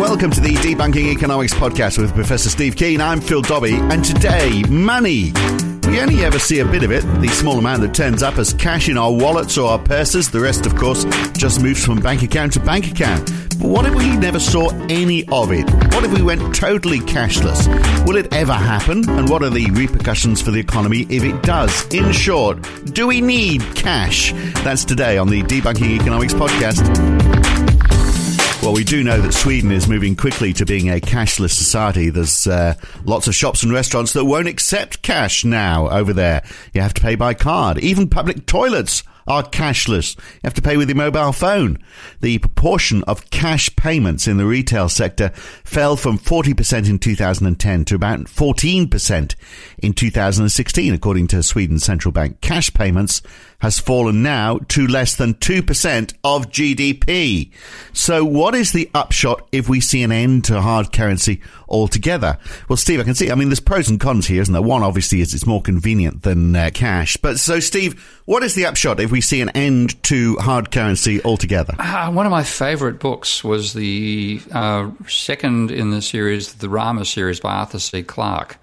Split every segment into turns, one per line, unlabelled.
Welcome to the Debunking Economics podcast with Professor Steve Keen. I'm Phil Dobbie, and today, money. We only ever see a bit of it, the small amount that turns up as cash in our wallets or our purses. The rest, of course, just moves from bank account to bank account. But what if we never saw any of it? What if we went totally cashless? Will it ever happen? And what are the repercussions for the economy if it does? In short, do we need cash? That's today on the Debunking Economics podcast. Well, we do know that Sweden is moving quickly to being a cashless society. There's uh, lots of shops and restaurants that won't accept cash now over there. You have to pay by card. Even public toilets are cashless. You have to pay with your mobile phone. The proportion of cash payments in the retail sector fell from 40% in 2010 to about 14% in 2016, according to Sweden's central bank. Cash payments has fallen now to less than 2% of GDP. So what is the upshot if we see an end to hard currency altogether? Well, Steve, I can see, I mean, there's pros and cons here, isn't there? One, obviously, is it's more convenient than uh, cash. But so, Steve, what is the upshot if we see an end to hard currency altogether?
Uh, one of my favorite books was the uh, second in the series, the Rama series by Arthur C. Clarke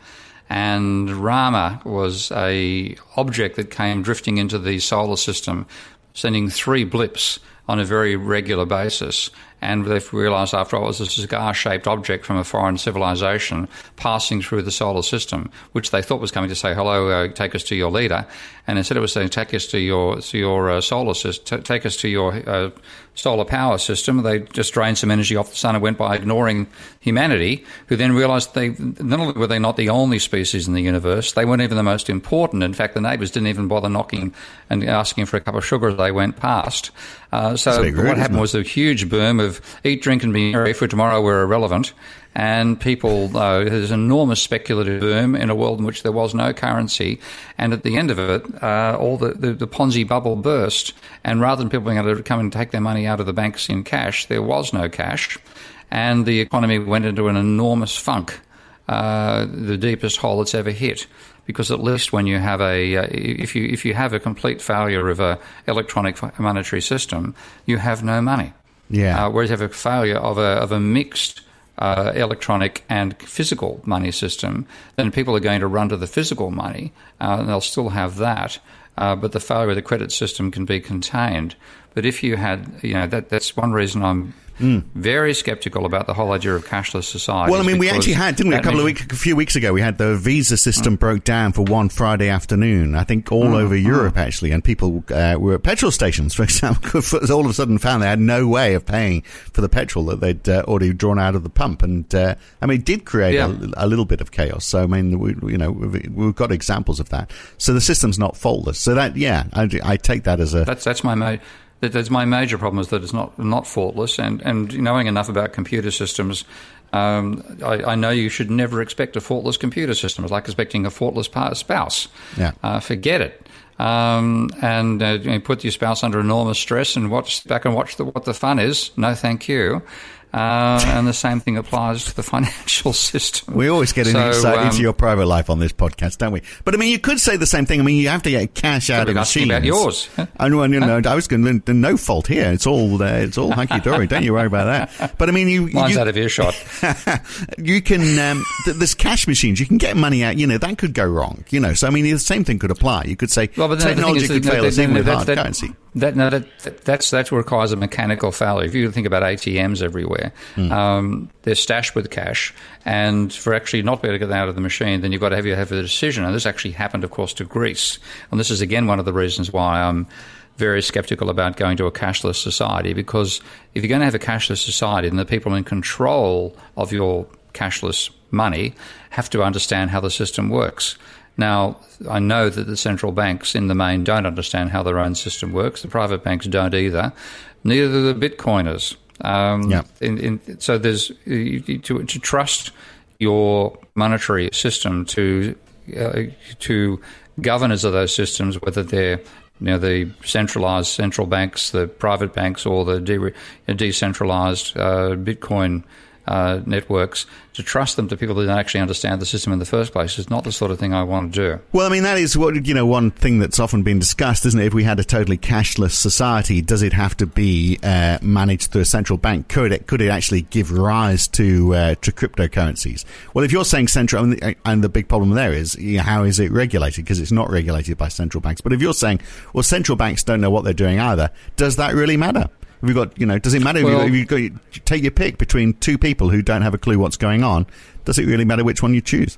and Rama was a object that came drifting into the solar system, sending three blips on a very regular basis. And they've realised after all it was a cigar shaped object from a foreign civilization passing through the solar system, which they thought was coming to say, hello, uh, take us to your leader. And instead it was saying, take us to your, to your uh, solar system, take us to your uh, solar power system. They just drained some energy off the sun and went by ignoring humanity, who then realised they not only were they not the only species in the universe, they weren't even the most important. In fact, the neighbours didn't even bother knocking and asking for a cup of sugar as they went past. Uh, so what happened was a huge boom of eat, drink, and be merry, for tomorrow we're irrelevant. And people, uh, there's an enormous speculative boom in a world in which there was no currency. And at the end of it, uh, all the, the, the, Ponzi bubble burst. And rather than people being able to come and take their money out of the banks in cash, there was no cash. And the economy went into an enormous funk, uh, the deepest hole it's ever hit because at least when you have a uh, if you if you have a complete failure of a electronic monetary system, you have no money.
Yeah.
Uh, whereas you have a failure of a of a mixed uh, electronic and physical money system, then people are going to run to the physical money, uh, and they'll still have that. Uh, but the failure of the credit system can be contained. But if you had, you know, that, that's one reason I'm Mm. Very skeptical about the whole idea of cashless society.
Well, I mean, we actually had, didn't we? A couple of weeks, a few weeks ago, we had the visa system mm. broke down for one Friday afternoon. I think all mm. over Europe mm. actually, and people uh, were at petrol stations, for example, all of a sudden found they had no way of paying for the petrol that they'd uh, already drawn out of the pump, and uh, I mean, it did create yeah. a, a, little bit of chaos. So, I mean, we, you know, we've, we've, got examples of that. So the system's not faultless. So that, yeah, I, I take that as a
that's that's my. Mo- that that's my major problem is that it's not not faultless, and and knowing enough about computer systems. Um, I, I, know you should never expect a faultless computer system. It's like expecting a faultless spouse.
Yeah.
Uh, forget it. Um, and uh, you put your spouse under enormous stress and watch back and watch the, what the fun is. No, thank you. Uh, and the same thing applies to the financial system.
We always get an so, insight um, into your private life on this podcast, don't we? But I mean, you could say the same thing. I mean, you have to get cash out of machines.
about yours.
I know, you know, I was going to no fault here. It's all uh, it's all hunky dory. don't you worry about that. But I mean, you
mine's
you,
out of earshot.
you can um, th- there's cash machines. You can get money out. You know, that could go wrong. You know, so I mean, the same thing could apply. You could say well, but technology could fail us even with hard that, currency.
That, no, that, that's that requires a mechanical failure. If you think about ATMs everywhere, mm. um, they're stashed with cash, and for actually not be able to get out of the machine, then you've got to have you have a decision. And this actually happened, of course, to Greece, and this is again one of the reasons why I'm very skeptical about going to a cashless society because if you're going to have a cashless society, then the people in control of your cashless money have to understand how the system works. Now, I know that the central banks in the main don't understand how their own system works. The private banks don't either. Neither do the Bitcoiners. Um,
yeah.
In, in, so there's to, to trust your monetary system to uh, to governors of those systems, whether they're you know, the centralized central banks, the private banks, or the de- decentralized uh, Bitcoin uh, networks to trust them to people who don't actually understand the system in the first place is not the sort of thing I want to do.
Well, I mean, that is what, you know, one thing that's often been discussed, isn't it? If we had a totally cashless society, does it have to be uh, managed through a central bank? Could it, could it actually give rise to, uh, to cryptocurrencies? Well, if you're saying central, and, and the big problem there is, you know, how is it regulated? Because it's not regulated by central banks. But if you're saying, well, central banks don't know what they're doing either, does that really matter? You got, you know, does it matter well, if, you, if you take your pick between two people who don't have a clue what's going on? Does it really matter which one you choose?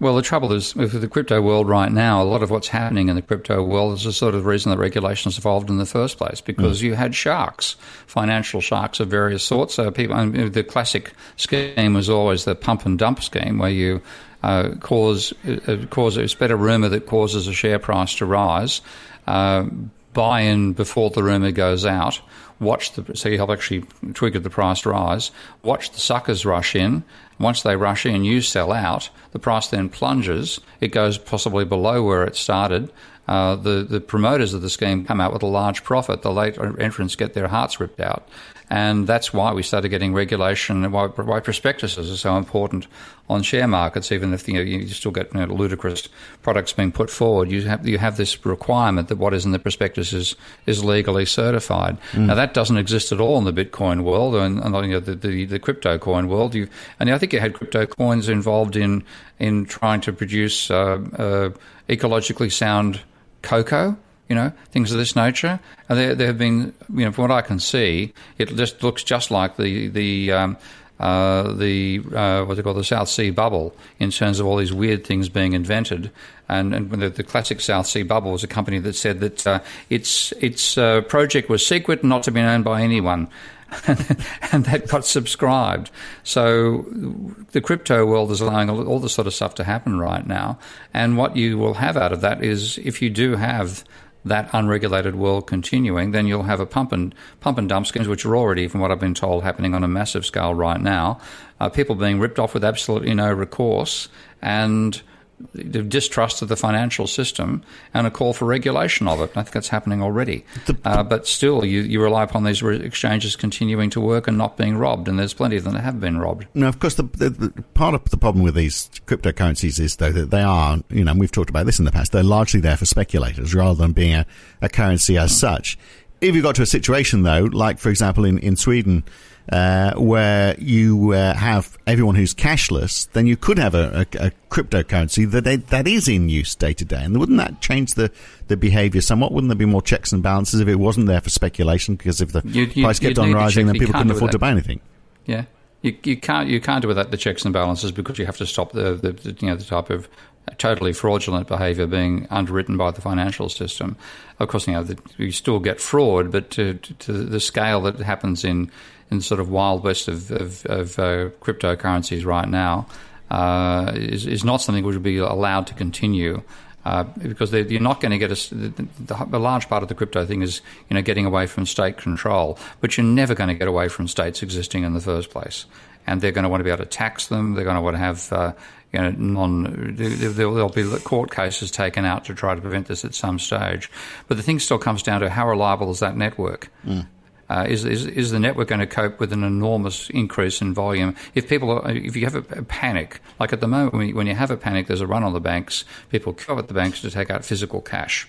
Well, the trouble is with the crypto world right now, a lot of what's happening in the crypto world is the sort of reason that regulations evolved in the first place because mm. you had sharks, financial sharks of various sorts. So people, I mean, the classic scheme was always the pump and dump scheme where you uh, cause, uh, cause it's better rumor that causes a share price to rise. Uh, buy in before the rumor goes out. Watch the so you have actually triggered the price rise. Watch the suckers rush in. Once they rush in, you sell out. The price then plunges. It goes possibly below where it started. Uh, the the promoters of the scheme come out with a large profit. The late entrants get their hearts ripped out. And that's why we started getting regulation and why, why prospectuses are so important on share markets, even if you, know, you still get you know, ludicrous products being put forward. You have, you have this requirement that what is in the prospectus is, is legally certified. Mm. Now, that doesn't exist at all in the Bitcoin world and, and you know, the, the, the, crypto coin world. You, and I think you had crypto coins involved in, in trying to produce uh, uh, ecologically sound cocoa you know, things of this nature. And there, there have been, you know, from what I can see, it just looks just like the the um, uh, the uh, what they call the South Sea bubble in terms of all these weird things being invented. And, and the, the, classic South Sea bubble was a company that said that uh, its its uh, project was secret not to be known by anyone. and that got subscribed. So the crypto world is allowing all this sort of stuff to happen right now. And what you will have out of that is if you do have that unregulated world continuing, then you'll have a pump and pump and dump schemes, which are already, from what I've been told, happening on a massive scale right now. Uh, people being ripped off with absolutely no recourse, and the distrust of the financial system and a call for regulation of it. I think that's happening already. Uh, but still, you, you rely upon these exchanges continuing to work and not being robbed, and there's plenty of them that have been robbed.
Now, of course, the, the, the, part of the problem with these cryptocurrencies is, though, that they are, you know, and we've talked about this in the past, they're largely there for speculators rather than being a, a currency as such. If you got to a situation, though, like, for example, in, in Sweden, uh, where you uh, have everyone who's cashless, then you could have a, a, a cryptocurrency that that is in use day to day. And wouldn't that change the, the behavior somewhat? Wouldn't there be more checks and balances if it wasn't there for speculation? Because if the you, you, price kept on rising, then people couldn't afford to buy anything.
Yeah. You, you can't you can't do without the checks and balances because you have to stop the, the, you know the type of totally fraudulent behaviour being underwritten by the financial system. Of course, you know the, you still get fraud, but to, to the scale that happens in in sort of wild west of, of, of uh, cryptocurrencies right now uh, is, is not something which would be allowed to continue. Uh, because you're not going to get a, the, the, large part of the crypto thing is you know getting away from state control, but you're never going to get away from states existing in the first place, and they're going to want to be able to tax them. They're going to want to have uh, you know non there'll be court cases taken out to try to prevent this at some stage, but the thing still comes down to how reliable is that network. Mm. Uh, is, is, is the network going to cope with an enormous increase in volume? If people, are, if you have a, a panic, like at the moment when you, when you, have a panic, there's a run on the banks. People queue at the banks to take out physical cash.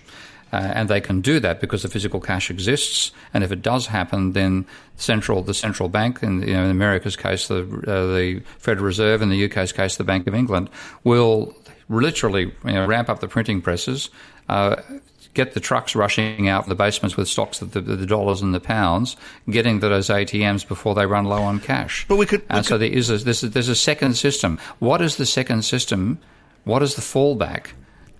Uh, and they can do that because the physical cash exists. And if it does happen, then central the central bank, in, you know, in America's case, the uh, the Federal Reserve, in the UK's case, the Bank of England, will literally you know, ramp up the printing presses. Uh, get the trucks rushing out the basements with stocks of the, the, dollars and the pounds, getting to those ATMs before they run low on cash.
But we could, we
and so there is a, there's, a, there's a second system. What is the second system? What is the fallback?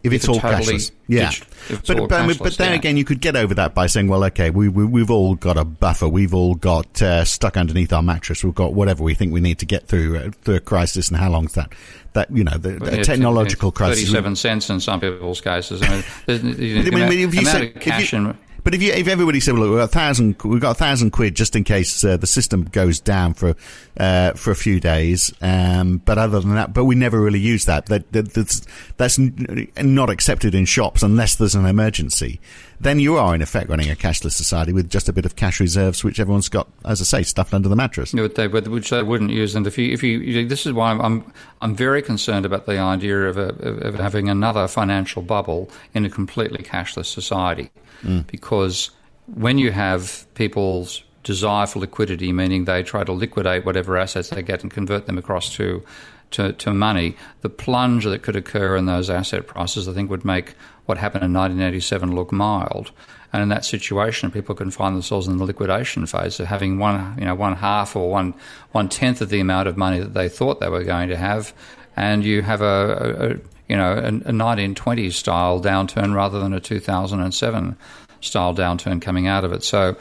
if it's all
totally
cashless. Yeah,
it's
but
all
but,
cashless,
but then
yeah.
again, you could get over that by saying, well, okay, we, we we've all got a buffer, we've all got uh, stuck underneath our mattress, we've got whatever we think we need to get through uh, through a crisis, and how long's that? That you know, the, the technological crisis.
Thirty-seven cents in some people's cases. I mean, there's- the
But I mean,
amount-
if you
amount
said-
of
if you-
in-
But if you, if everybody said, look, we've got a thousand, we've got a thousand quid just in case uh, the system goes down for uh, for a few days, um, but other than that, but we never really use that. That, that that's that's not accepted in shops unless there's an emergency. Then you are in effect running a cashless society with just a bit of cash reserves, which everyone's got, as I say, stuffed under the mattress.
But they, which they wouldn't use. And if you, if you, this is why I'm, I'm, very concerned about the idea of, a, of having another financial bubble in a completely cashless society, because when you have people's desire for liquidity, meaning they try to liquidate whatever assets they get and convert them across to. To, to money, the plunge that could occur in those asset prices, I think, would make what happened in 1987 look mild. And in that situation, people can find themselves in the liquidation phase of having one, you know, one half or one one tenth of the amount of money that they thought they were going to have, and you have a, a you know a, a 1920s style downturn rather than a 2007 style downturn coming out of it. So,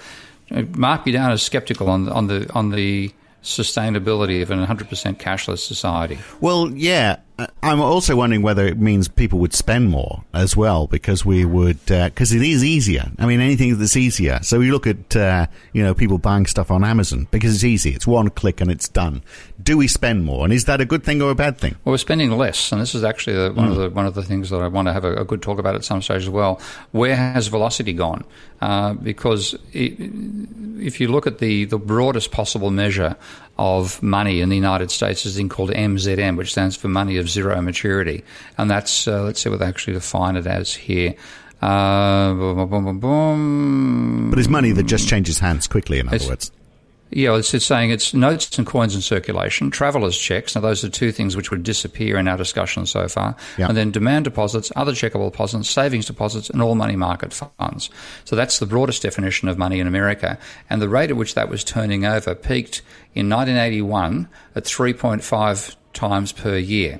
mark me down as skeptical on on the on the sustainability of an 100% cashless society.
Well, yeah. I- I'm also wondering whether it means people would spend more as well because we would, because it is easier. I mean, anything that's easier. So you look at, uh, you know, people buying stuff on Amazon because it's easy. It's one click and it's done. Do we spend more? And is that a good thing or a bad thing?
Well, we're spending less, and this is actually the, one of the one of the things that I want to have a, a good talk about at some stage as well. Where has velocity gone? Uh, because it, if you look at the the broadest possible measure of money in the United States is a thing called MZM, which stands for money of zero maturity, and that's uh, let's see what they actually define it as here. Uh, boom, boom, boom, boom, boom.
But it's money that just changes hands quickly, in other words.
Yeah, it's, it's saying it's notes and coins in circulation, traveller's checks. Now, those are two things which would disappear in our discussion so far. And then demand deposits, other checkable deposits, savings deposits, and all money market funds. So that's the broadest definition of money in America. And the rate at which that was turning over peaked in 1981 at 3.5 times per year.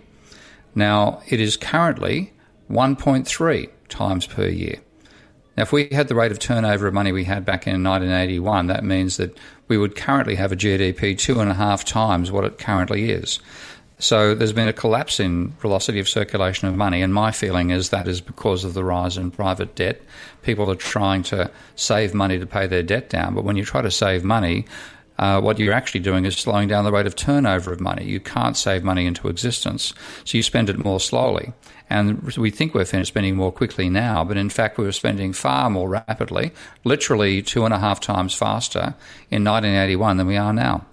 Now, it is currently 1.3 times per year. Now, if we had the rate of turnover of money we had back in 1981, that means that we would currently have a GDP two and a half times what it currently is. So there's been a collapse in velocity of circulation of money, and my feeling is that is because of the rise in private debt. People are trying to save money to pay their debt down, but when you try to save money, uh, what you're actually doing is slowing down the rate of turnover of money. You can't save money into existence, so you spend it more slowly. And we think we're spending more quickly now, but in fact, we were spending far more rapidly, literally two and a half times faster in 1981 than we are now.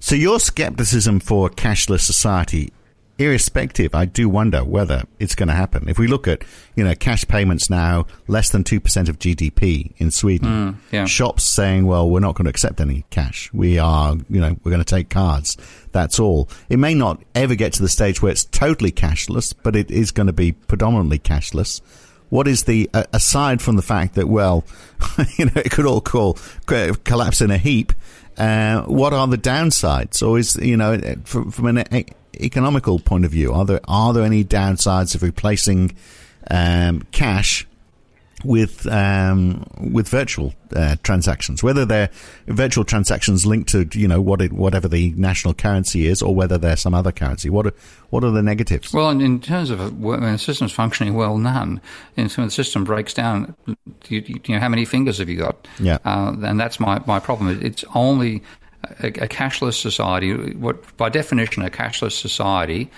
So your skepticism for cashless society, irrespective, I do wonder whether it's going to happen. If we look at, you know, cash payments now, less than 2% of GDP in Sweden.
yeah.
Shops saying, well, we're not going to accept any cash. We are, you know, we're going to take cards. That's all. It may not ever get to the stage where it's totally cashless, but it is going to be predominantly cashless. What is the, uh, aside from the fact that, well, you know, it could all call, collapse in a heap, uh, what are the downsides? Or is, you know, from, from an economical point of view, are there, are there any downsides of replacing, um, cash with um, with virtual uh, transactions, whether they're virtual transactions linked to you know what it, whatever the national currency is, or whether they're some other currency. What are, what are the negatives?
Well, in, terms of a, when a system's functioning well, none. And so when the system breaks down, you, you know, how many fingers have you got?
Yeah.
Uh, and that's my, my problem. It's only a, a cashless society. What by definition, a cashless society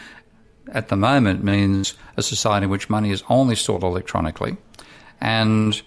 at the moment means a society in which money is only stored electronically, and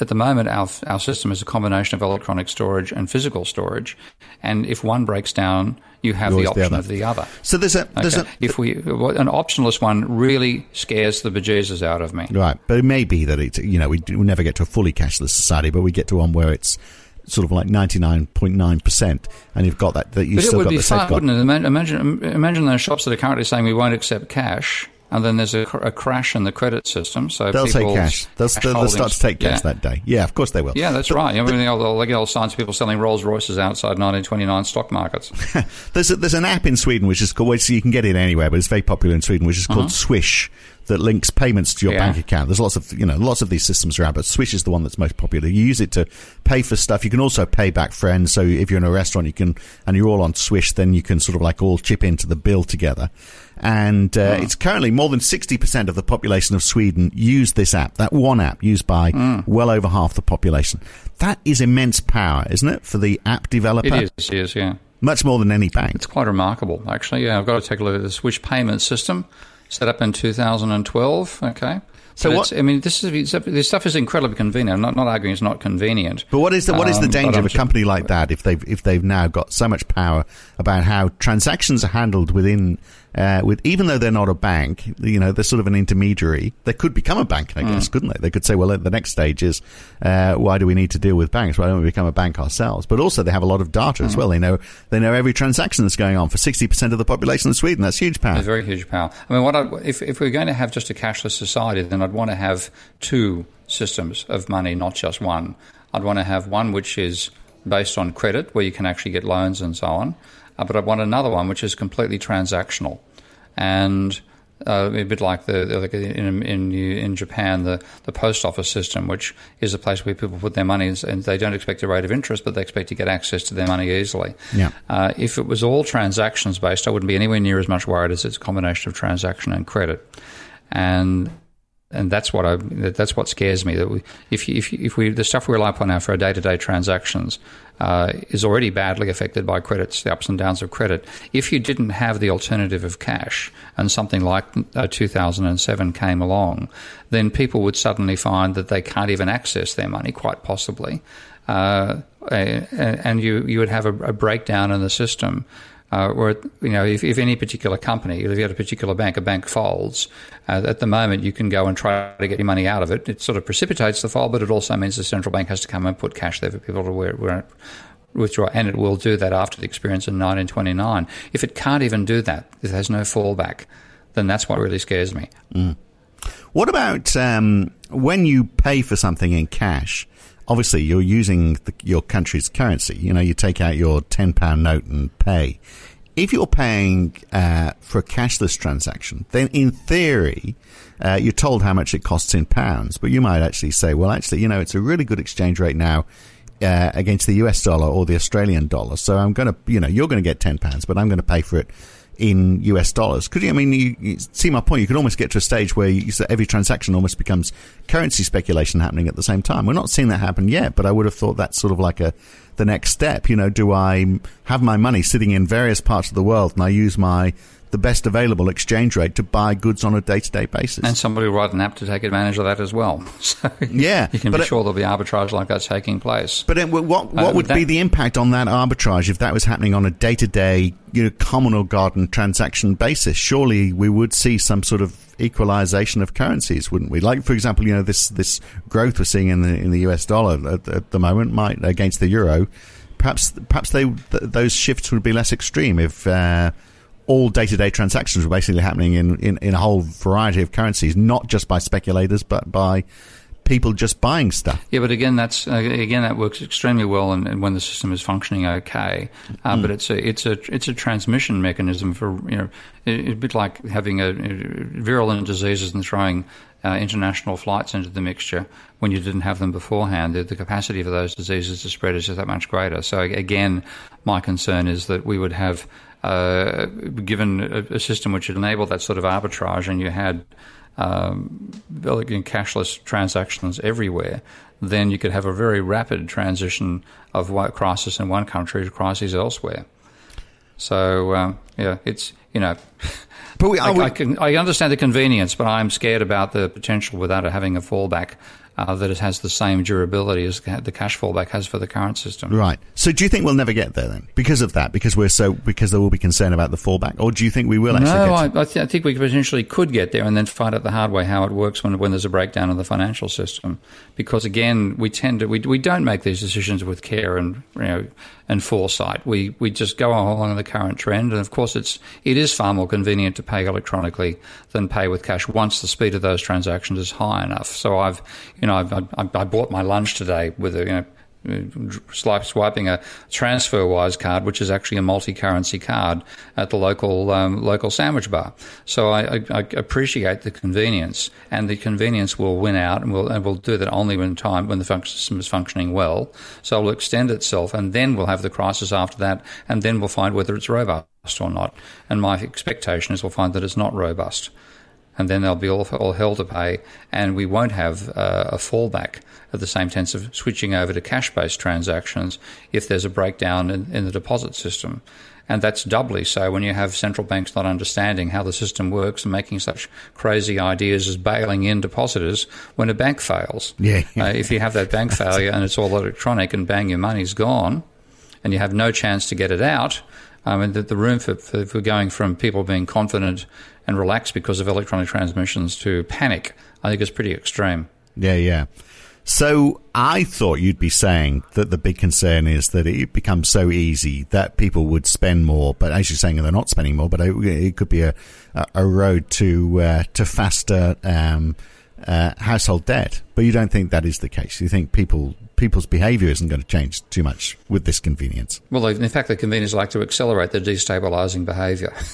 at the moment, our, our system is a combination of electronic storage and physical storage. And if one breaks down, you have the
the
option
other.
of the other.
So there's a there's
Okay.
a
If we an optionless one really scares the bejesus out of me.
right, but it may be that it you know we, we never get to a fully cashless society, but we get to one where it's sort of like ninety nine point nine percent, and you've got that that you've
But
still got the
fun,
safeguard.
wouldn't it? Ima- Imagine imagine those shops that are currently saying we won't accept cash, and then there's a, a crash in the credit system. So
They'll take cash. They'll,
cash
they'll, they'll start to take cash
yeah.
that day. Yeah, of course they will.
Yeah, that's right. I mean, they'll, they'll get all signs of people selling Rolls Royces outside 1929 stock markets.
There's a, there's an app in Sweden which is called, which you can get it anywhere, but it's very popular in Sweden, which is called
Uh-huh.
Swish. That links payments to your
Yeah.
bank account. There's lots of you know lots of these systems around, but Swish is the one that's most popular. You use it to pay for stuff. You can also pay back friends. So if you're in a restaurant, you can and you're all on Swish, then you can sort of like all chip into the bill together. And uh, it's currently more than 60% of the population of Sweden use this app. That one app used by well over half the population. That is immense power, isn't it, for the app developer?
It is, it is, yeah.
Much more than any bank.
It's quite remarkable, actually. Yeah, I've got to take a look at the Swish payment system, set up in 2012. Okay.
So
But
what-
I mean, this is this stuff is incredibly convenient. I'm not, not arguing it's not convenient.
But what is the what is the
Um,
danger
I'm
of a company like that if they've if they've now got so much power about how transactions are handled within uh, with even though they're not a bank, you know, they're sort of an intermediary. They could become a bank, I
Hmm.
guess, couldn't they? They could say, well, the next stage is uh, why do we need to deal with banks? Why don't we become a bank ourselves? But also, they have a lot of data
Hmm.
as well. They know they know every transaction that's going on for sixty percent of the population of Sweden. That's huge power.
A very huge power. I mean, what I, if if we're going to have just a cashless society, then I'd want to have two systems of money, not just one. I'd want to have one which is based on credit, where you can actually get loans and so on. Uh, but I'd want another one which is completely transactional, and uh, a bit like the like in in in Japan, the the post office system, which is a place where people put their money and they don't expect a rate of interest, but they expect to get access to their money easily.
Yeah.
Uh, if it was all transactions based, I wouldn't be anywhere near as much worried as it's a combination of transaction and credit, and and that's what I that's what scares me. That we, if if if we the stuff we rely upon now for our day to day transactions uh, is already badly affected by credits, the ups and downs of credit. If you didn't have the alternative of cash, and something like uh, 2007 came along, then people would suddenly find that they can't even access their money, quite possibly, uh, and, you you would have a, a breakdown in the system. Uh, where you know, if, if any particular company, if you had a particular bank, a bank folds, uh, at the moment you can go and try to get your money out of it. It sort of precipitates the fall, but it also means the central bank has to come and put cash there for people to wear, wear, withdraw, and it will do that after the experience in 1929. If it can't even do that, if there's no fallback, then that's what really scares me.
What about um, when you pay for something in cash? Obviously, you're using the, your country's currency. You know, you take out your ten pound note and pay. If you're paying uh, for a cashless transaction, then in theory, uh, you're told how much it costs in pounds. But you might actually say, well, actually, you know, it's a really good exchange rate now uh, against the US dollar or the Australian dollar. So I'm going to, you know, you're going to get ten pounds, but I'm going to pay for it in US dollars. Could you? I mean, you, you see my point. You could almost get to a stage where you, every transaction almost becomes currency speculation happening at the same time. We're not seeing that happen yet, but I would have thought that's sort of like a the next step. You know, do I have my money sitting in various parts of the world and I use my the best available exchange rate to buy goods on a day to day basis?
And somebody will write an app to take advantage of that as well. So
Yeah,
you can be
it-
sure there'll be arbitrage like that's taking place.
But it, what what
Uh,
would
that-
be the impact on that arbitrage if that was happening on a day to day, you know, common or garden transaction basis? Surely we would see some sort of equalization of currencies, wouldn't we? Like, for example, you know, this this growth we're seeing in the in the US dollar at, at the moment might against the euro. Perhaps perhaps they th- those shifts would be less extreme if. Uh, all day-to-day transactions were basically happening in, in, in a whole variety of currencies, not just by speculators, but by people just buying stuff.
Yeah, but again, that's uh, again that works extremely well, and, and when the system is functioning okay. Uh, But it's a it's a it's a transmission mechanism for you know it, a bit like having a, virulent diseases and throwing uh, international flights into the mixture when you didn't have them beforehand. The, the capacity for those diseases to spread is just that much greater. So again, my concern is that we would have. Uh, given a, a system which would enable that sort of arbitrage, and you had um, cashless transactions everywhere, then you could have a very rapid transition of one crisis in one country to crises elsewhere. So um, yeah, it's you know,
But we,
I,
we-
I can I understand the convenience, but I'm scared about the potential without it having a fallback uh, that it has the same durability as the cash fallback has for the current system.
Right. So do you think we'll never get there then? Because of that? Because we're so because there will be concern about the fallback? Or do you think we will actually
No,
get
I, I, th- I think we potentially could get there and then find out the hard way how it works when, when there's a breakdown in the financial system. Because again, we tend to we, we don't make these decisions with care and you know and foresight. We we just go along the current trend, and of course, it's it is far more convenient to pay electronically than pay with cash once the speed of those transactions is high enough. So I've you know I've, I, I bought my lunch today with a you know swipe swiping a TransferWise card, which is actually a multi-currency card at the local um, local sandwich bar. So I, I, I, appreciate the convenience, and the convenience will win out, and will and will do that only when time when the system is functioning well. So it will extend itself, and then we'll have the crisis after that, and then we'll find whether it's robust or not. And my expectation is we'll find that it's not robust and then they'll be all, all hell to pay, and we won't have uh, a fallback at the same sense of switching over to cash based transactions if there's a breakdown in, in the deposit system. And that's doubly so when you have central banks not understanding how the system works and making such crazy ideas as bailing in depositors when a bank fails.
Yeah.
uh, if you have that bank failure and it's all electronic and bang, your money's gone and you have no chance to get it out, um, and the, the room for, for, for going from people being confident and relaxed because of electronic transmissions to panic, I think is pretty extreme.
Yeah, yeah. So I thought you'd be saying that the big concern is that it becomes so easy that people would spend more, but as you're saying, they're not spending more. But it, could be a a road to uh, to faster um, uh, household debt. But you don't think that is the case. You think people people's behaviour isn't going to change too much with this convenience.
Well, in fact, the convenience like to accelerate the destabilising behaviour.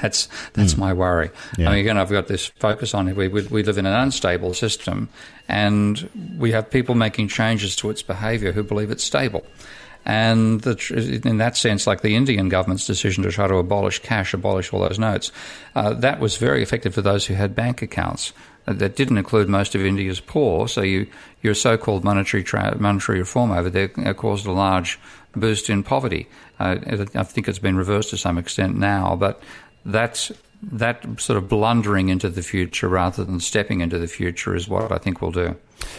That's that's mm. my worry. Yeah. I mean, again, I've got this focus on it. We, we, we live in an unstable system, and we have people making changes to its behaviour who believe it's stable. And the, in that sense, like the Indian government's decision to try to abolish cash, abolish all those notes, uh, that was very effective for those who had bank accounts. Uh, that didn't include most of India's poor. So you, your so-called monetary tra- monetary reform over there uh, caused a large boost in poverty. Uh, I think it's been reversed to some extent now, but that that sort of blundering into the future rather than stepping into the future is what I think we'll do.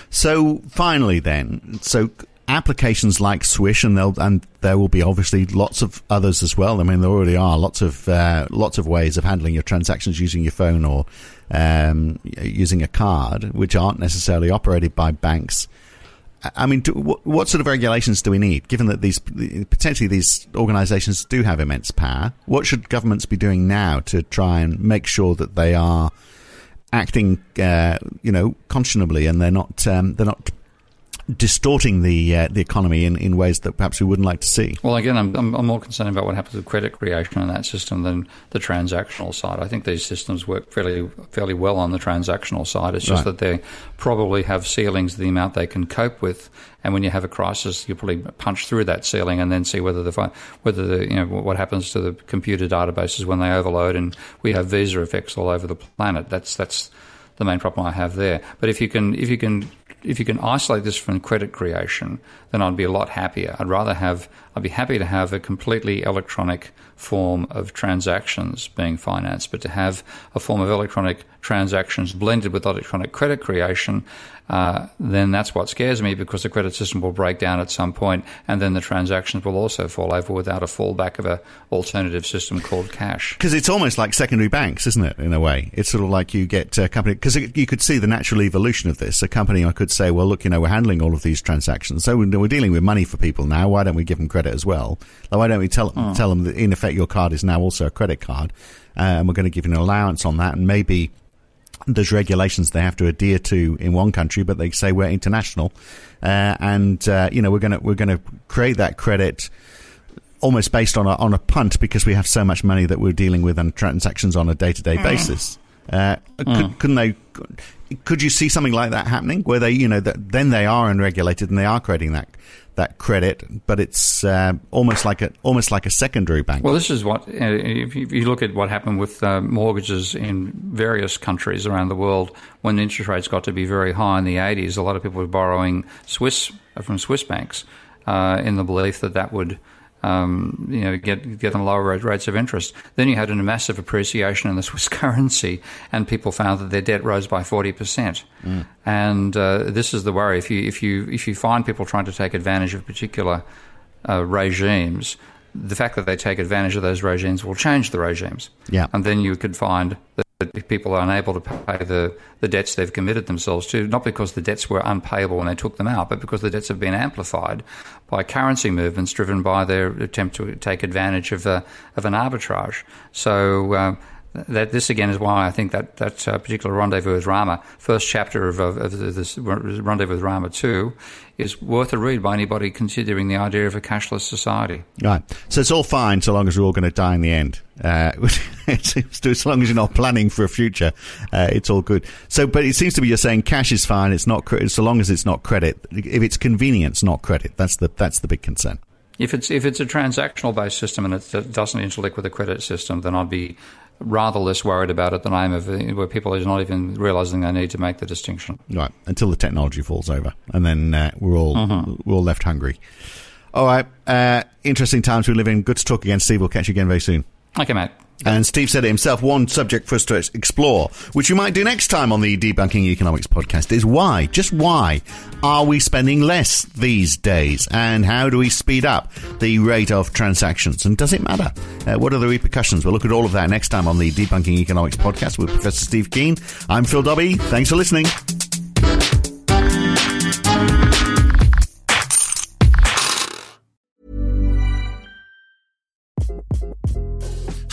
So finally, then, so applications like Swish, and they'll and there will be obviously lots of others as well. I mean, there already are lots of uh, lots of ways of handling your transactions using your phone or um, using a card, which aren't necessarily operated by banks. I mean, do, what, what, sort of regulations do we need, given that these potentially these organisations do have immense power? What should governments be doing now to try and make sure that they are acting, uh, you know, conscionably and they're not um, they're not distorting the uh, the economy in, in ways that perhaps we wouldn't like to see.
Well, again, I'm, I'm, I'm, more concerned about what happens with credit creation in that system than the transactional side. I think these systems work fairly fairly well on the transactional side. It's just right. that they probably have ceilings the amount they can cope with. And when you have a crisis, you probably punch through that ceiling and then see whether the whether the you know what happens to the computer databases when they overload. And we have visa effects all over the planet. That's that's the main problem I have there. But if you can if you can if you can isolate this from credit creation, then I'd be a lot happier. I'd rather have, I'd be happy to have a completely electronic form of transactions being financed, but to have a form of electronic transactions blended with electronic credit creation, uh, then that's what scares me because the credit system will break down at some point, and then the transactions will also fall over without a fallback of a alternative system called cash.
Because it's almost like secondary banks, isn't it? In a way, it's sort of like you get a company because you could see the natural evolution of this. A company I could say, well, look, you know, we're handling all of these transactions, so we're dealing with money for people now. Why don't we give them credit as well? Why don't we tell oh. tell them that in effect your card is now also a credit card, uh, and we're going to give you an allowance on that, and maybe there's regulations they have to adhere to in one country, but they say we're international, uh, and uh, you know we're gonna we're gonna create that credit almost based on a on a punt because we have so much money that we're dealing with and transactions on a day to day basis. Uh, mm. could, not they? Could you see something like that happening, where they, you know, that then they are unregulated and they are creating that that credit, but it's uh, almost like a almost like a secondary bank.
Well, this is what uh, if you look at what happened with uh, mortgages in various countries around the world when interest rates got to be very high in the 80s. A lot of people were borrowing Swiss from Swiss banks uh, in the belief that that would um, you know, get get them lower rates of interest. Then you had a massive appreciation in the Swiss currency, and people found that their debt rose by forty percent. Mm. And uh, this is the worry: if you if you if you find people trying to take advantage of particular uh, regimes, the fact that they take advantage of those regimes will change the regimes.
Yeah,
and then you could find that people are unable to pay the, the debts they've committed themselves to, not because the debts were unpayable when they took them out, but because the debts have been amplified by currency movements driven by their attempt to take advantage of, a, of an arbitrage. So uh, that this again is why I think that that uh, particular rendezvous with Rama, first chapter of, of, of this rendezvous with Rama two, is worth a read by anybody considering the idea of a cashless society.
Right. So it's all fine so long as we're all going to die in the end. Uh, as long as you're not planning for a future, uh, it's all good. So, but it seems to be you're saying cash is fine. It's not so long as it's not credit. If it's convenience, not credit, that's the that's the big concern.
If it's if it's a transactional based system and it doesn't interlink with a credit system, then I'd be rather less worried about it than I am of where people are not even realizing they need to make the distinction.
Right, until the technology falls over, and then uh, we're all mm-hmm. we're all left hungry. All right, uh, interesting times we live in. Good to talk again, Steve. We'll catch you again very soon.
Okay, mate.
And Steve said it himself, one subject for us to explore, which we might do next time on the Debunking Economics podcast, is why, just why, are we spending less these days? And how do we speed up the rate of transactions? And does it matter? Uh, what are the repercussions? We'll look at all of that next time on the Debunking Economics podcast with Professor Steve Keen. I'm Phil Dobbie. Thanks for listening.